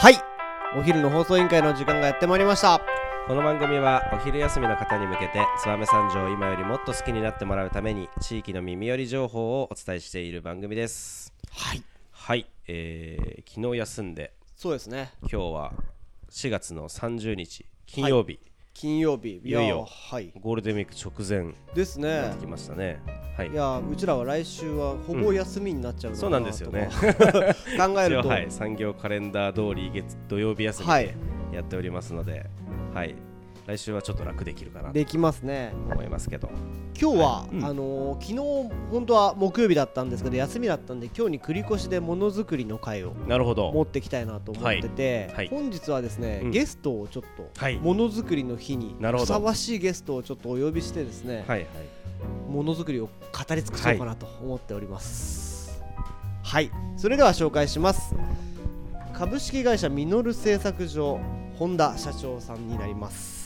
はい。お昼の放送委員会の時間がやってまいりました。この番組はお昼休みの方に向けて燕三条を今よりもっと好きになってもらうために地域の耳寄り情報をお伝えしている番組です。はい。はい、えー、昨日休んでそうですね。今日は4月の30日金曜日、金曜日。いよいよ。やはい。ゴールデンウィーク直前。ですね。ってきましたね。はい。いやうちらは来週はほぼ休みになっちゃうのかそうなんですよね。考えると、はい、産業カレンダー通り月土曜日休みはい。でやっておりますので、はい、来週はちょっと楽できるかなとできますね。思いますけど。今日は、うん。あのー昨日本当は木曜日だったんですけど休みだったんで今日に繰り越しでものづくりの会をなるほど。持ってきたいなと思ってて、はい。はい。本日はですね、うん。ゲストをちょっとはい。ものづくりの日にふさわしいゲストをちょっとお呼びしてですね、はいはい。ものづくりを語り尽くそうかなと思っております。はい、それでは紹介します。株式会社ミノル製作所本田社長さんになります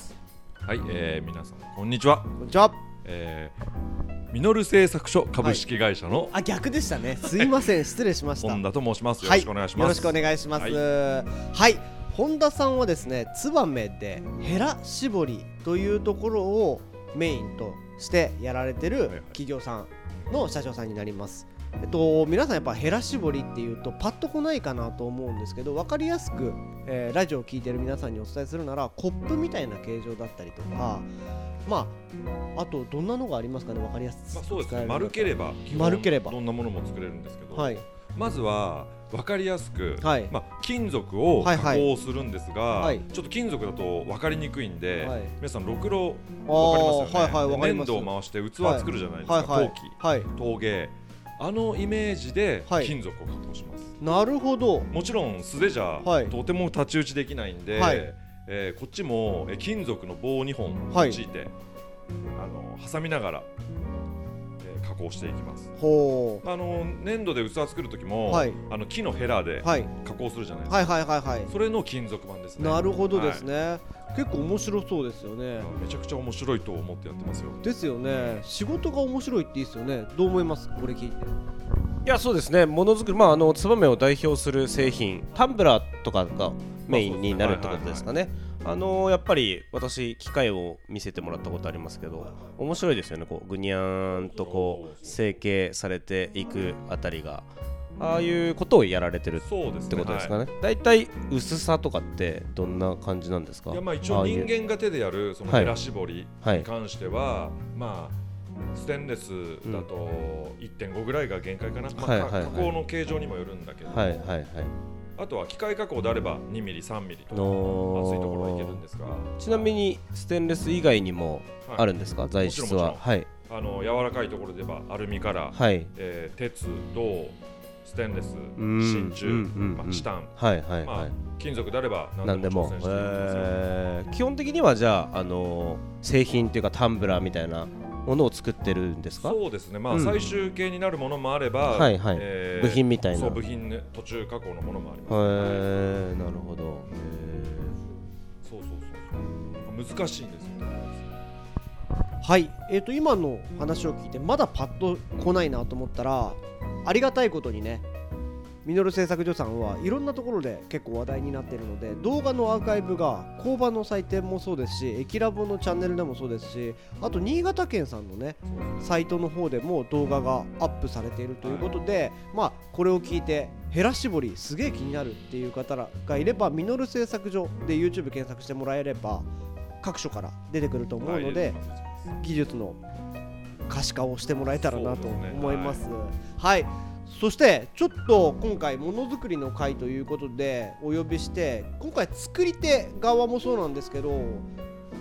はい、えー、皆さんこんにちは。こんにちはえー、ミノル製作所株式会社のあ逆でしたねすいません失礼しました本田と申します。よはいろしくお願いします。よろしくお願いします。ははいい、本田さんはですね、燕でヘラ絞りというところをメインとしてやられてるはい企業さんの社長さんになります。えっと、皆さんやっぱヘラ絞りっていうとパッとこないかなと思うんですけど分かりやすく、えーラジオを聞いてる皆さんにお伝えするならコップみたいな形状だったりとかまああとどんなのがありますかね分かりやすくまあそうですね。丸ければ丸ければ。どんなものも作れるんですけど、はい。まずはわかりやすく、はい。まあ金属を加はいはい。工するんですが、はい。ちょっと金属だとわかりにくいんで、はい。皆さんろくろあわかりますよね。ーはいはい粘土を回して器作るじゃないですか。はいはい。陶器、はい。陶芸、あのイメージではい。金属を加工します。なるほど。もちろん素手じゃ、はい。とても太刀打ちできないんで、はい。えーこっちも、えー金属の棒2本はい用い。て、あの挟みながら、えー加工していきます。ほう。あの粘土で器作る時も、はい。あの木のヘラではい。加工するじゃないですか、はいはいはいはい。それの金属板ですね。なるほどですね、ね、結構面白そうですよね。めちゃくちゃ面白いと思ってやってますよ。ですよね。仕事が面白いっていいですよね。どう思います？これ聞いて。いやそうですね。ものづくりまああの燕を代表する製品タンブラーとかがメインになるってことですかね。あのやっぱり私機械を見せてもらったことありますけど面白いですよね。こうぐにゃーんとこう成形されていくあたりが。ああいうことをやられてるってことですかはね大体、薄さとかってどんな感じなんですか？いいやまあ一応人間が手でやるそのはい。ヘラ絞りはい。に関しては、まあステンレスだと1.5ぐらいが限界かな、まあはいはいはい。加工の形状にもよるんだけど、はいはいはいあとは機械加工であれば2ミリ3ミリとかの厚いところはいけるんですが。ちなみにステンレス以外にもはい。あるんですか、材質もちろんもちははい。あの柔らかいところで言えばアルミから、はい。えー鉄銅ステンレスうん真鍮、まあ、チタン、はいはいはい、まあ、金属であれば何でも挑戦、していきますよ。えー。基本的にはじゃあ、あのー製品っていうかタンブラーみたいなものを作ってるんですか？そうですね、まあうん。最終形になるものもあれば、はいはい。え部品みたいな。部品、ね、途中加工のものもあります、へえなるほど。そうそうそうそう。難しいんですよね。はい。えー、と今の話を聞いてまだパッと来ないなと思ったらありがたいことにねミノル製作所さんはいろんなところで結構話題になっているので動画のアーカイブが工場の祭典もそうですし駅ラボのチャンネルでもそうですしあと新潟県さんのねサイトの方でも動画がアップされているということで、まあこれを聞いてヘラ絞りすげえ気になるっていう方がいればミノル製作所で YouTube 検索してもらえれば各所から出てくると思うので、技術の可視化をしてもらえたらなと思います。はい、そしてちょっと今回ものづくりの会ということでお呼びして今回作り手側もそうなんですけど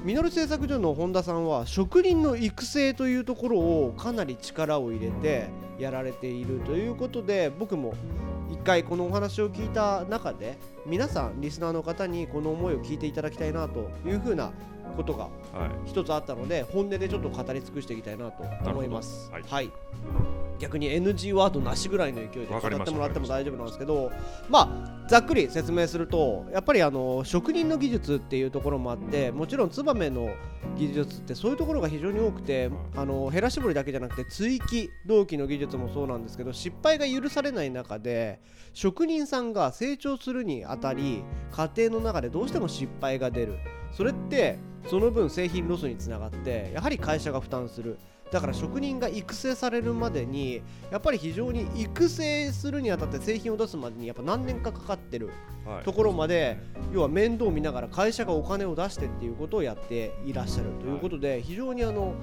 ミノル製作所の本田さんは職人の育成というところをかなり力を入れてやられているということで僕も一回このお話を聞いた中で皆さんリスナーの方にこの思いを聞いていただきたいなというふうなことがはい。一つあったので本音でちょっと語り尽くしていきたいなと思います。なるほど。はい、逆に NG ワードなしぐらいの勢いで語ってもらっても大丈夫なんですけどまあざっくり説明するとやっぱりあの職人の技術っていうところもあってもちろん燕の技術ってそういうところが非常に多くて、はいあのヘラ絞りだけじゃなくて追記同期の技術もそうなんですけど失敗が許されない中で職人さんが成長するにあたり過程の中でどうしても失敗が出る。それってその分製品ロスにつながってやはり会社が負担するだから職人が育成されるまでにやっぱり非常に育成するにあたって製品を出すまでにやっぱ何年かかかってるはい。ところまで要は面倒を見ながら会社がお金を出してっていうことをやっていらっしゃるということで非常にあの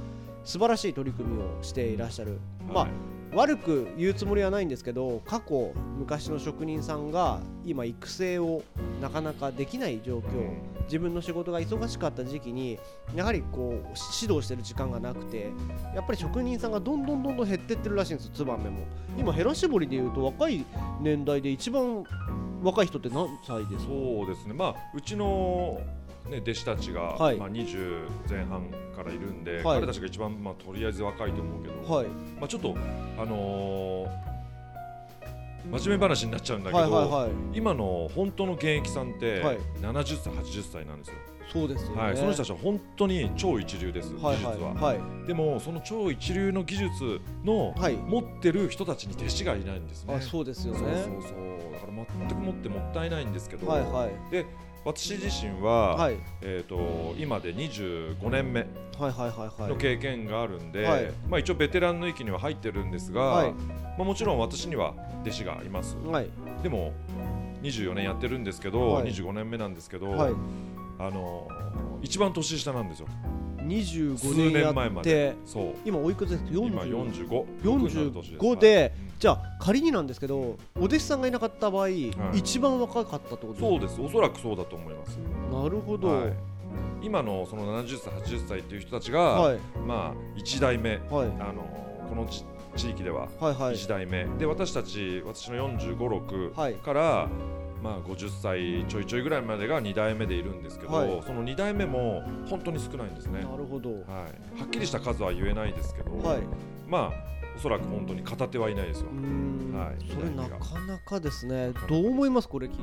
素晴らしい取り組みをしていらっしゃる、まあはい悪く言うつもりはないんですけど過去昔の職人さんが今育成をなかなかできない状況自分の仕事が忙しかった時期にやはりこう指導してる時間がなくてやっぱり職人さんがどんどんどんどん減ってってるらしいんですよツバメも。今ヘラ絞りでいうと若い年代で一番若い人って何歳ですか？そうですね、まあ、うちの、ね、弟子たちが、はい。まあ、20前半からいるんで、はい。彼たちが一番、まあ、とりあえず若いと思うけど、はい。まあ、ちょっと、あのー真面目話になっちゃうんだけど、今の本当の現役さんって、はい。70歳、80歳なんですよ、そうですはい、その人たちは本当に超一流です、はい技術は。でも、その超一流の技術のはい。持ってる人たちに弟子がいないんですね。あそうですよね。そうそうそう。だから全く持ってもったいないんですけど、はいはい。で私自身は、はい。えー、と今で25年目の経験があるんで、はい。まあ、一応ベテランの域には入ってるんですが、はい。まあ、もちろん私には弟子がいます。はい。でも24年やってるんですけど、はい。25年目なんですけど、はい。あの一番年下なんですよ。25数年や年前まってで。そう。今おいくつです？か今40 45 45でじゃあ仮になんですけどお弟子さんがいなかった場合、い。一番若かったってことそうです。おそらくそうだと思います、なるほど。はい。今のその70歳80歳っていう人たちが、はい。まあ1代目はい。あのこの地地域でははいはい。1代目、で私たち私の4 5六はい。6から、まあ、50歳ちょいちょいぐらいまでが2代目でいるんですけど、はい。その2代目も本当に少ないんですね、なるほど。はい、はっきりした数は言えないですけど、はい。まあおそらく本当に片手はいないですよはい。それなかなかですね。どう思います？これ聞いて。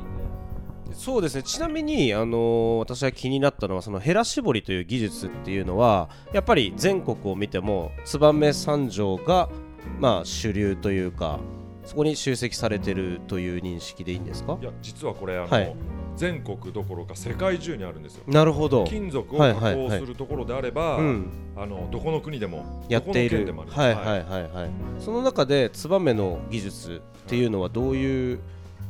そうですね。ちなみに、あのー私が気になったのはそのヘラ絞りという技術っていうのはやっぱり全国を見ても燕三条が、まあ、主流というかそこに集積されてるという認識でいいんですか？いや実はこれあの、はい全国どころか世界中にあるんですよ。なるほど、金属を加はいはいはい。工するところであれば、うん、あのどこの国でもやっている。はいはいはいはい。その中で燕の技術っていうのはどういう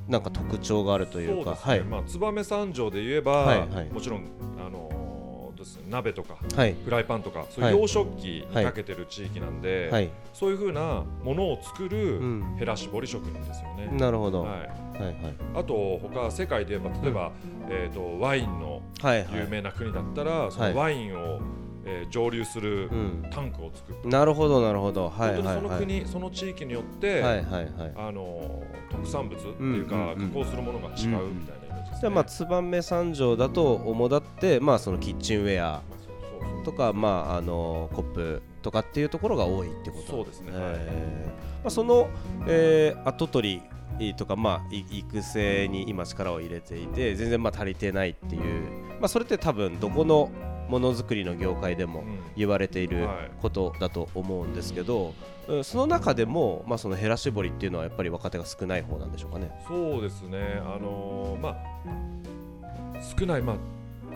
なんか特徴があるというか。そうですね、まあ、燕三条で言えば、はいはい。もちろん、あのーですね、鍋とかフライパンとかそうはい。いう洋食器にかけてる地域なんで、はい、そういうふうなものを作るうん。ヘラ絞り職人ですよね。なるほど、は、はい。い、はいはい。あと他世界で言えば例えば、えー、とワインの有名な国だったら、そのワインを、えー蒸留するうん。タンクを作る、なるほどなるほど。はい本当にその国、その地域によって、はいはいはい。あの特産物っていうか、加工するものが違うみたいな。じゃあまあ燕三条だと主だってまあそのキッチンウェアとかまああのコップとかっていうところが多いってことそうですね。まあその、えー後取りとかまあい育成に今力を入れていて全然まあ足りてないっていう。まあそれって多分どこのものづくりの業界でもうん。言われているはい。ことだと思うんですけど、うんその中でも、まあ、そのヘラ絞りっていうのはやっぱり若手が少ない方なんでしょうかね。そうですね、あのーまあ、少ない、まあ、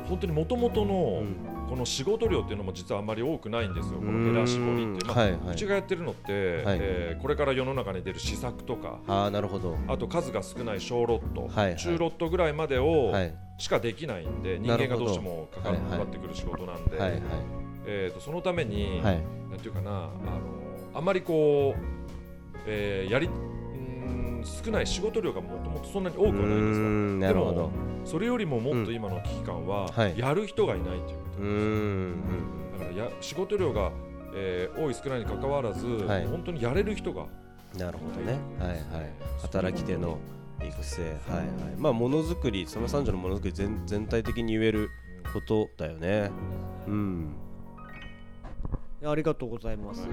本当にもともとのうんこの仕事量っていうのも実はあんまり多くないんですよ、このヘラ絞りって。まあは。いはい。うちがやってるのって、えーこれから世の中に出る試作とか、ああなるほど。あと数が少ない小ロット、はいはい。中ロットぐらいまでをはい。しかできないんで、人間がどうしてもかかってくる仕事なんで、はいはい。えー、とそのために、はい。なんていうかな、あのあまりこう、えーやりうーん少ない仕事量がもともとそんなに多くはないんですよ。うーんなるほど。でもそれよりももっと今の危機感は、はい。やる人がいないというこうーんとだからや仕事量が、えー多い少ないにかかわらず、はい。本当にやれる人がうんなるほどね。はいはい。働き手の育成。はいはい。まあものづくりその三条のものづくり全全体的に言えることだよね。うんありがとうございます、はい。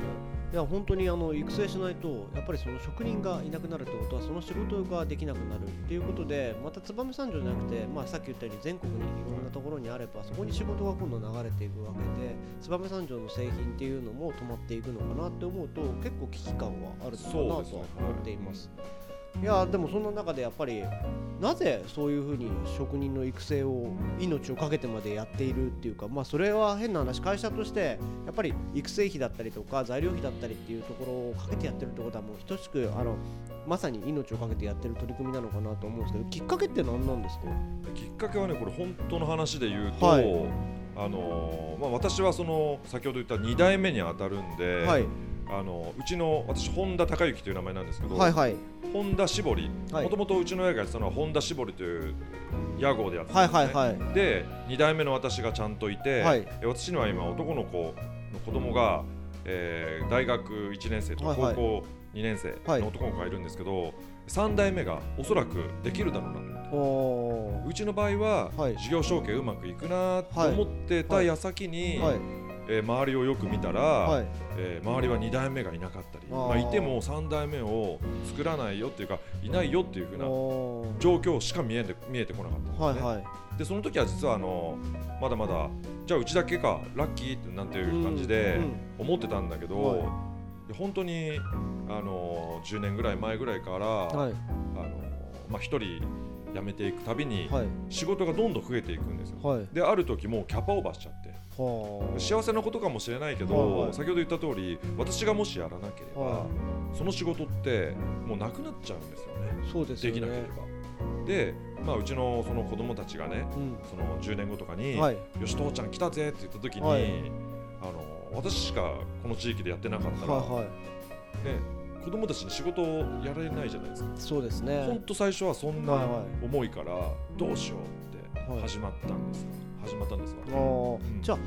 い、や本当にあの育成しないとやっぱりその職人がいなくなるってことはその仕事ができなくなるっていうことでまた燕三条じゃなくて、まあ、さっき言ったように全国にいろんなところにあればそこに仕事が今度流れていくわけで燕三条の製品っていうのも止まっていくのかなって思うと結構危機感はあるのかなとは思っています。いやでもそんな中でやっぱりなぜそういうふうに職人の育成を命を懸けてまでやっているっていうかまあそれは変な話会社としてやっぱり育成費だったりとか材料費だったりっていうところをかけてやってるってことはもう等しくあのまさに命を懸けてやってる取り組みなのかなと思うんですけどきっかけって何なんですか？きっかけはねこれ本当の話で言うと、はい。あのーまあ、私はその先ほど言った2代目に当たるんで、はいあのうちの私本田孝之という名前なんですけど、はいはい。本田絞り。はい。もともとうちの親がやってたのは本田絞りという屋号でやってはいたんですね、はいはいで2代目の私がちゃんといて、はい。え私には今男の子の子供が、えー大学1年生とはいはい高校2年生の男の子がいるんですけど、3代目がおそらくできるだろうなうちの場合は、はい。事業承継うまくいくなと思ってた矢先に、はいえー周りをよく見たら、はい。えー周りは2代目がいなかったりまあ、いても3代目を作らないよっていうかいないよっていうふうな状況しか見えて見えてこなかったんですね。はいはい。でその時は実はあのまだまだじゃあうちだけかラッキーってなんていう感じでうん思ってたんだけど、はい。で本当にあの10年ぐらい前ぐらいから、はい。あのまあ、1人辞めていくたびにはい。仕事がどんどん増えていくんですよ。はい。である時もうキャパオーバーしちゃって。はあ幸せなことかもしれないけど、はいはい。先ほど言った通り私がもしやらなければ、はその仕事ってもうなくなっちゃうんですよね。そうですよね。できなければ。で、まあ、うちのその子供たちがねうん。その10年後とかに、はい。よし父ちゃん来たぜって言った時に、はい。あの私しかこの地域でやってなかったら、はいはい。ね、子供たちに仕事をやれないじゃないですか。そうですね。本当最初はそんなはいはい。思いからどうしようってはい。始まったんですよ、始まったんですわ。あー。うん。じゃあ、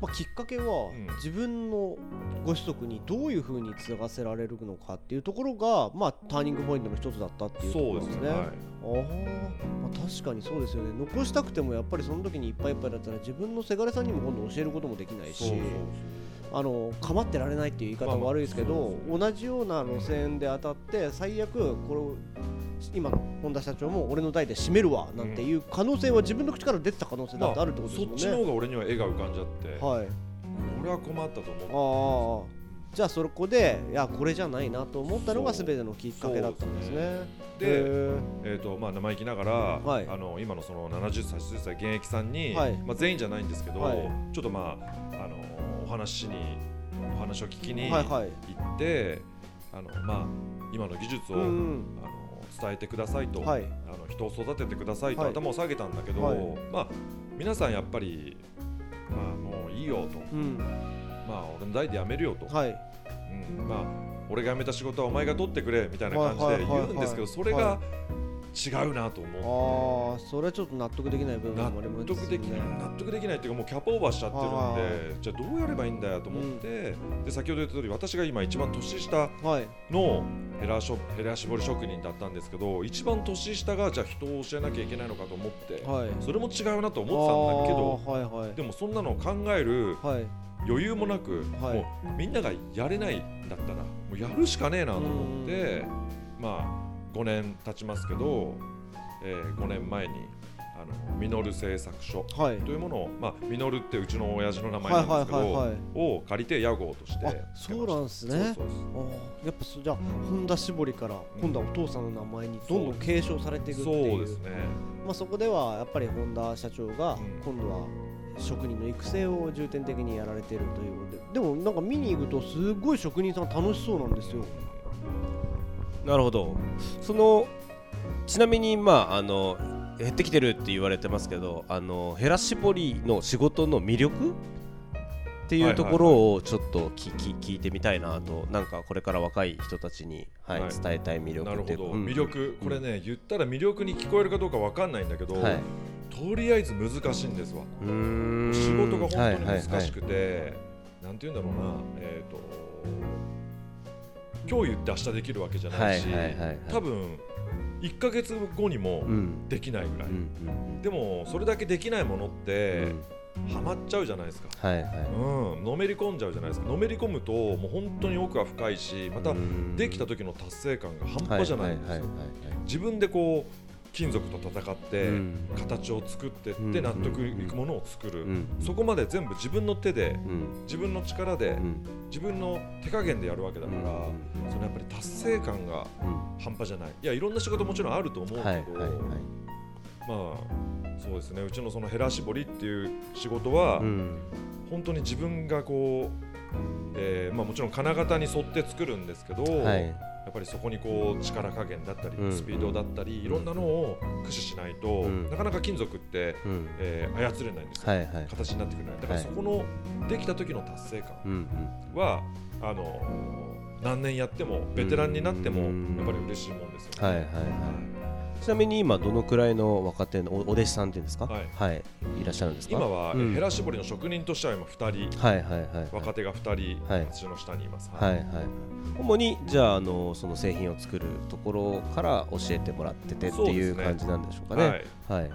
まあ、きっかけは、ん。自分のご子息にどういうふうに継がせられるのかっていうところが、まあ、ターニングポイントの一つだったっていうとこそうですね。すね。はい。あー。まあ、確かにそうですよね。残したくてもやっぱりその時にいっぱいいっぱいだったら自分のせがれさんにも今度教えることもできないし。そうそうあの構ってられないっていう言い方も悪いですけど、同じような路線で当たって最悪これを今の本田社長も俺の代で締めるわなんていう可能性は自分の口から出てた可能性だってあるってことですもんね。そっちの方が俺には絵が浮かんじゃって、はい。俺は困ったと思ってああじゃあそこでいやこれじゃないなと思ったのがそう全てのきっかけだったんですね。でえーとまあ、生意気ながら、はい。あの今のその70歳、80歳現役さんに、はい。まあ、全員じゃないんですけど、はい。ちょっとまあ話しにお話を聞きに行はいはい。って、あのまあ、今の技術を、うんあの伝えてくださいと、はい。あの人を育ててくださいと、はい。頭を下げたんだけど、はい。まあ、皆さんやっぱり、まあ、もういいよと、うん。まあ、俺の代で辞めるよと、はい。うんまあ、俺が辞めた仕事はお前が取ってくれみたいな感じで言うんですけど、それが違うなと思って。ああそれはちょっと納得できない部分納もありますね。得できない。納得できないっていうかもうキャパオーバーしちゃってるはんでじゃあどうやればいいんだよと思って、で先ほど言った通り私が今一番年下はい。のヘラしょヘラ絞り職人だったんですけど一番年下がじゃあ人を教えなきゃいけないのかと思って、はい。それも違うなと思ってたんだけどはいはい。でもそんなのを考えるはい。余裕もなく、はい。もうみんながやれないんだったらもうやるしかねえなと思ってまあ5年経ちますけど、えー5年前にあのミノル製作所はい。というものを、まあ、ミノルってうちの親父の名前なんですけど、はいはいはいはい。を借りて屋号としてあそうなんですね。そうやっぱそじゃあ本田絞りから今度はお父さんの名前にどんどん継承されていくっていう。そうですね。まあ、そこではやっぱり本田社長がうん。今度は職人の育成を重点的にやられているということで。でもなんか見に行くとすごい職人さん楽しそうなんですよなるほど。そのちなみにまああの減ってきてるって言われてますけどあのヘラ絞りの仕事の魅力？っていうところをちょっと聞き聞いてみたいなとなんかこれから若い人たちに、はいはい。伝えたい魅力なるほど、魅力。これね言ったら魅力に聞こえるかどうかわかんないんだけど、はい。とりあえず難しいんですわ。仕事が本当に難しはいくて、なんて言うんだろうな。えっ、と今日言って明日できるわけじゃないし、多分1ヶ月後にもうん。できないぐらい、でもそれだけできないものって、ハマっちゃうじゃないですか、はいはい。うん、のめり込んじゃうじゃないですか。のめり込むともう本当に奥が深いしまたうん。できた時の達成感が半端じゃないんですよ、自分でこう金属と戦って、うん。形を作ってっうん。て納得いくものを作る、うん。そこまで全部自分の手でうん。自分の力で、うん。自分の手加減でやるわけだから、うん。そのやっぱり達成感がうん。半端じゃない。いやいろんな仕事もちろんあると思うけど、はいはいはい。まあそうですね。うちのそのヘラ絞りっていう仕事は、うん。本当に自分がこう、えーまあ、もちろん金型に沿って作るんですけど、はい。やっぱりそこにこう力加減だったり、うん。スピードだったりいろんなのを駆使しないと、うん。なかなか金属って、うん。えー操れないんですよ、はいはい。形になってくれないだからはい。そこのできた時の達成感うんうん。は、あのー何年やってもベテランになってもうん。やっぱり嬉しいもんですよね。はいはいはいちなみに今どのくらいの若手のおお弟子さんっていうんですか？はい。はい。いらっしゃるんですか？今は、うん。ヘラ絞りの職人としては今2人。はいはいはいはい。若手が2人、はい。私の下にいます。はい。はい主にじゃああのその製品を作るところから教えてもらっててっていう感じなんでしょうかね。はい。はい、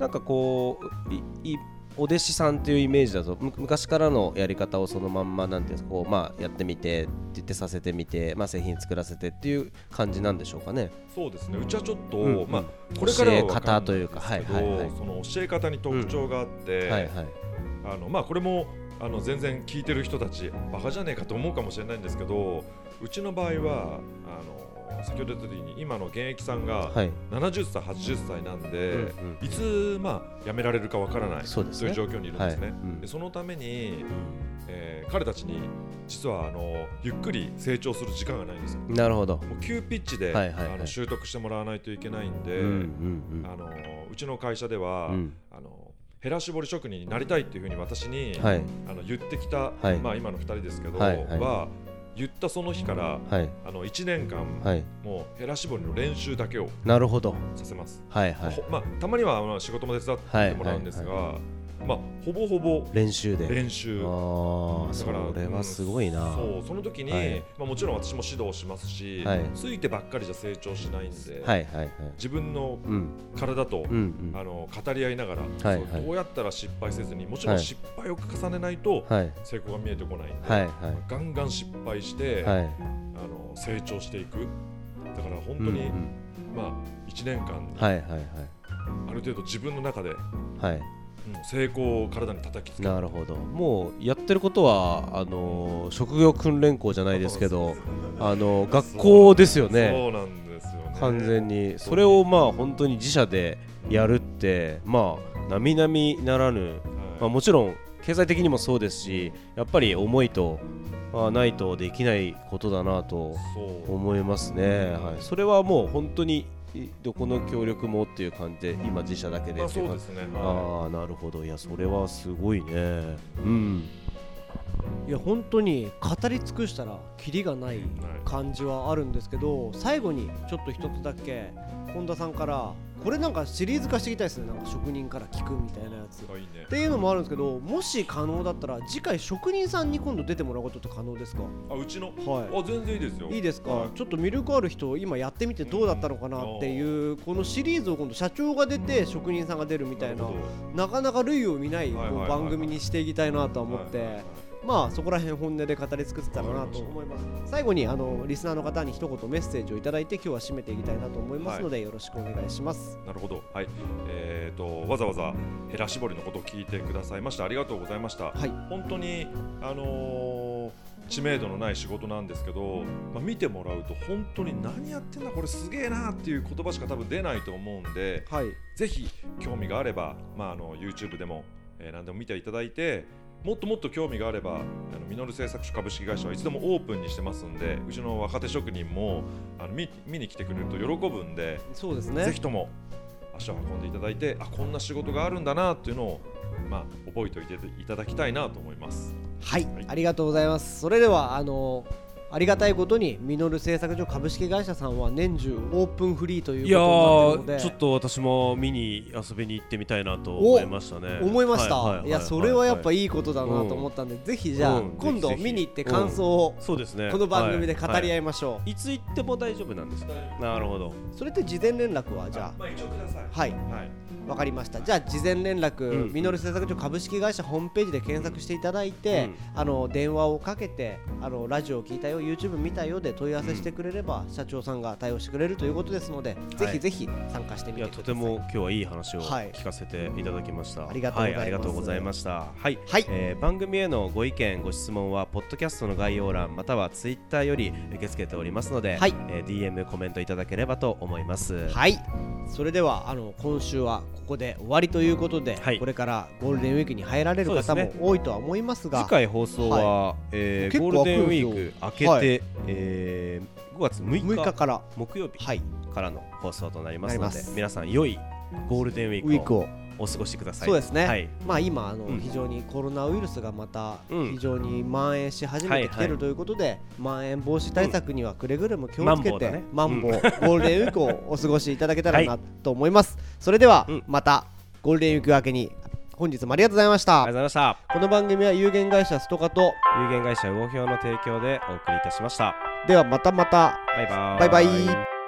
なんかこういいお弟子さんっていうイメージだとむ昔からのやり方をそのまんまなんてこう、まあ、やってみてって言ってさせてみて、まあ、製品作らせてっていう感じなんでしょうかね。そうですね。うちはちょっと、うんまあ、これからは方というかはいはいはい。その教え方に特徴があって、はいはい。あのまあ、これもあの全然聞いてる人たちバカじゃねえかと思うかもしれないんですけどうちの場合はあの先ほど言った時に今の現役さんがはい。70歳80歳なんで、うんうん。いつ、まあ、辞められるかわからないそうね。いう状況にいるんですね。はい。うん。でそのために、えー彼たちに実はあのゆっくり成長する時間がないんですよ。なるほど。もう急ピッチで、はいはいはい。あの習得してもらわないといけないんで、うんうんあのうちの会社では、うん。あのヘラ絞り職人になりたいっていうふうに私に、はい。あの言ってきた、はい。まあ、今の2人ですけど、はいはい。は言ったその日から、はいあの1年間、はいもうヘラ絞りの練習だけをなるほど。させます。はいはいほまあ、たまにはあの仕事も手伝ってもらうんですが、まあ、ほぼほぼ練習で。練習。ああそだかられはすごいな。うんそう。その時に、はい。まあ、もちろん私も指導しますし、はい。ついてばっかりじゃ成長しないんで、はいはいはい。自分のうん。体と、うんうん。あの語り合いながら、はいそうはい。どうやったら失敗せずにもちろんはい失敗を重ねないとはい。成功が見えてこないんで、はいはガンガン失敗して、いはい。あの成長していく。だから本当に、うんうん。まあ、1年間、はいはいはい。ある程度自分の中で、はい。うん成功を体に叩きつける。なるほど。もうやってることはあのー職業訓練校じゃないですけどあのー学校ですよね。そうなんですよね。完全に。それをまあ本当に自社でやるってまあ並々ならぬ、はい。まあ、もちろん経済的にもそうですしやっぱり思いと、まあ、ないとできないことだなと思いますね、はい、それはもう本当にいどこの協力もっていう感じで今自社だけでまあっていう感じ。そうですね、はああなるほど。いやそれはすごいね。うん。いや本当に語り尽くしたらキリがない。感じはあるんですけど最後にちょっと一つだけ本田さんからこれなんかシリーズ化していきたいですねなんか職人から聞くみたいなやつ。い、ね。っていうのもあるんですけどもし可能だったら次回職人さんに今度出てもらうことって可能ですか？あうちの？はあ全然いいですよ。いいいですか、はい。ちょっと魅力ある人今やってみてどうだったのかなっていうこのシリーズを今度社長が出て職人さんが出るみたいなるほなかなか類を見ない番組にしていきたいなとは思って。はいはいはいまあそこら辺本音で語り尽くせたらなと思います。最後にあのリスナーの方に一言メッセージをいただいて今日は締めていきたいなと思いますので、よろしくお願いします。なるほど。はい。えー、とわざわざヘラ絞りのことを聞いてくださいましてありがとうございました。はい。本当にあのー知名度のない仕事なんですけど、まあ、見てもらうと本当に何やってんだこれすげえなっていう言葉しか多分出ないと思うんではい。ぜひ興味があれば、まあ、あの YouTube でも、えー何でも見ていただいてもっともっと興味があればあのミノル製作所株式会社はいつでもオープンにしてますんでうちの若手職人もあの見見に来てくれると喜ぶんで、そうですね。ぜひとも足を運んでいただいてあこんな仕事があるんだなっていうのを、まあ、覚えておいていただきたいなと思います。はい、はい。ありがとうございます。それではあのありがたいことにミノル製作所株式会社さんは年中オープンフリーといういやことになってるので。ーちょっと私も見に遊びに行ってみたいなと思いましたね。思いました、はいはいいやそれはやっぱいいいことだなと思ったんで、ぜひじゃあ、うん今度見に行って感想をそうですね。この番組で語り合いいましょう、い。つ行っても大丈夫なんですか？なるほど。それって事前連絡はじゃまあ一応ください。あはい。はいわかりました。じゃあ事前連絡、うん。ミノル製作所株式会社ホームページで検索していただいて、うん。あの電話をかけてあのラジオを聞いたよ YouTube 見たよで問い合わせしてくれれば、社長さんが対応してくれるということですので、ぜひぜひ参加してみいてください。やとても今日はいい話をはい。聞かせていただきました、ありがとうございます。はありがとうございました。はい、はい。えー番組へのご意見ご質問はポッドキャストの概要欄またはツイッターより受け付けておりますので、はい。えー DM コメントいただければと思います。はい。それではあの今週はここで終わりということで、はい。これからゴールデンウィークに入られる方もそうですね。多いとは思いますが。次回放送は、えー結構ゴールデンウィーク明けて、はい。えー5月6日6日から。木曜日はい。からの放送となりますのでなります。皆さん良いゴールデンウィウィークークを。をお過ごしください。そうですね。はい。まあ今あの、うん。非常にコロナウイルスがまたうん。非常に蔓延し始めてきてはいはい。るということで、まん延防止対策にはくれぐれも気をつけて、マンボウだね。マンボウゴールデンウィークをお過ごしいただけたらなと思います、それでは、うん。またゴールデンウィーク明けに本日もありがとうございました。ありがとうございました。この番組は有限会社ストカと有限会社魚評の提供でお送りいたしました。ではまたまた。バイバーイ。バイバイ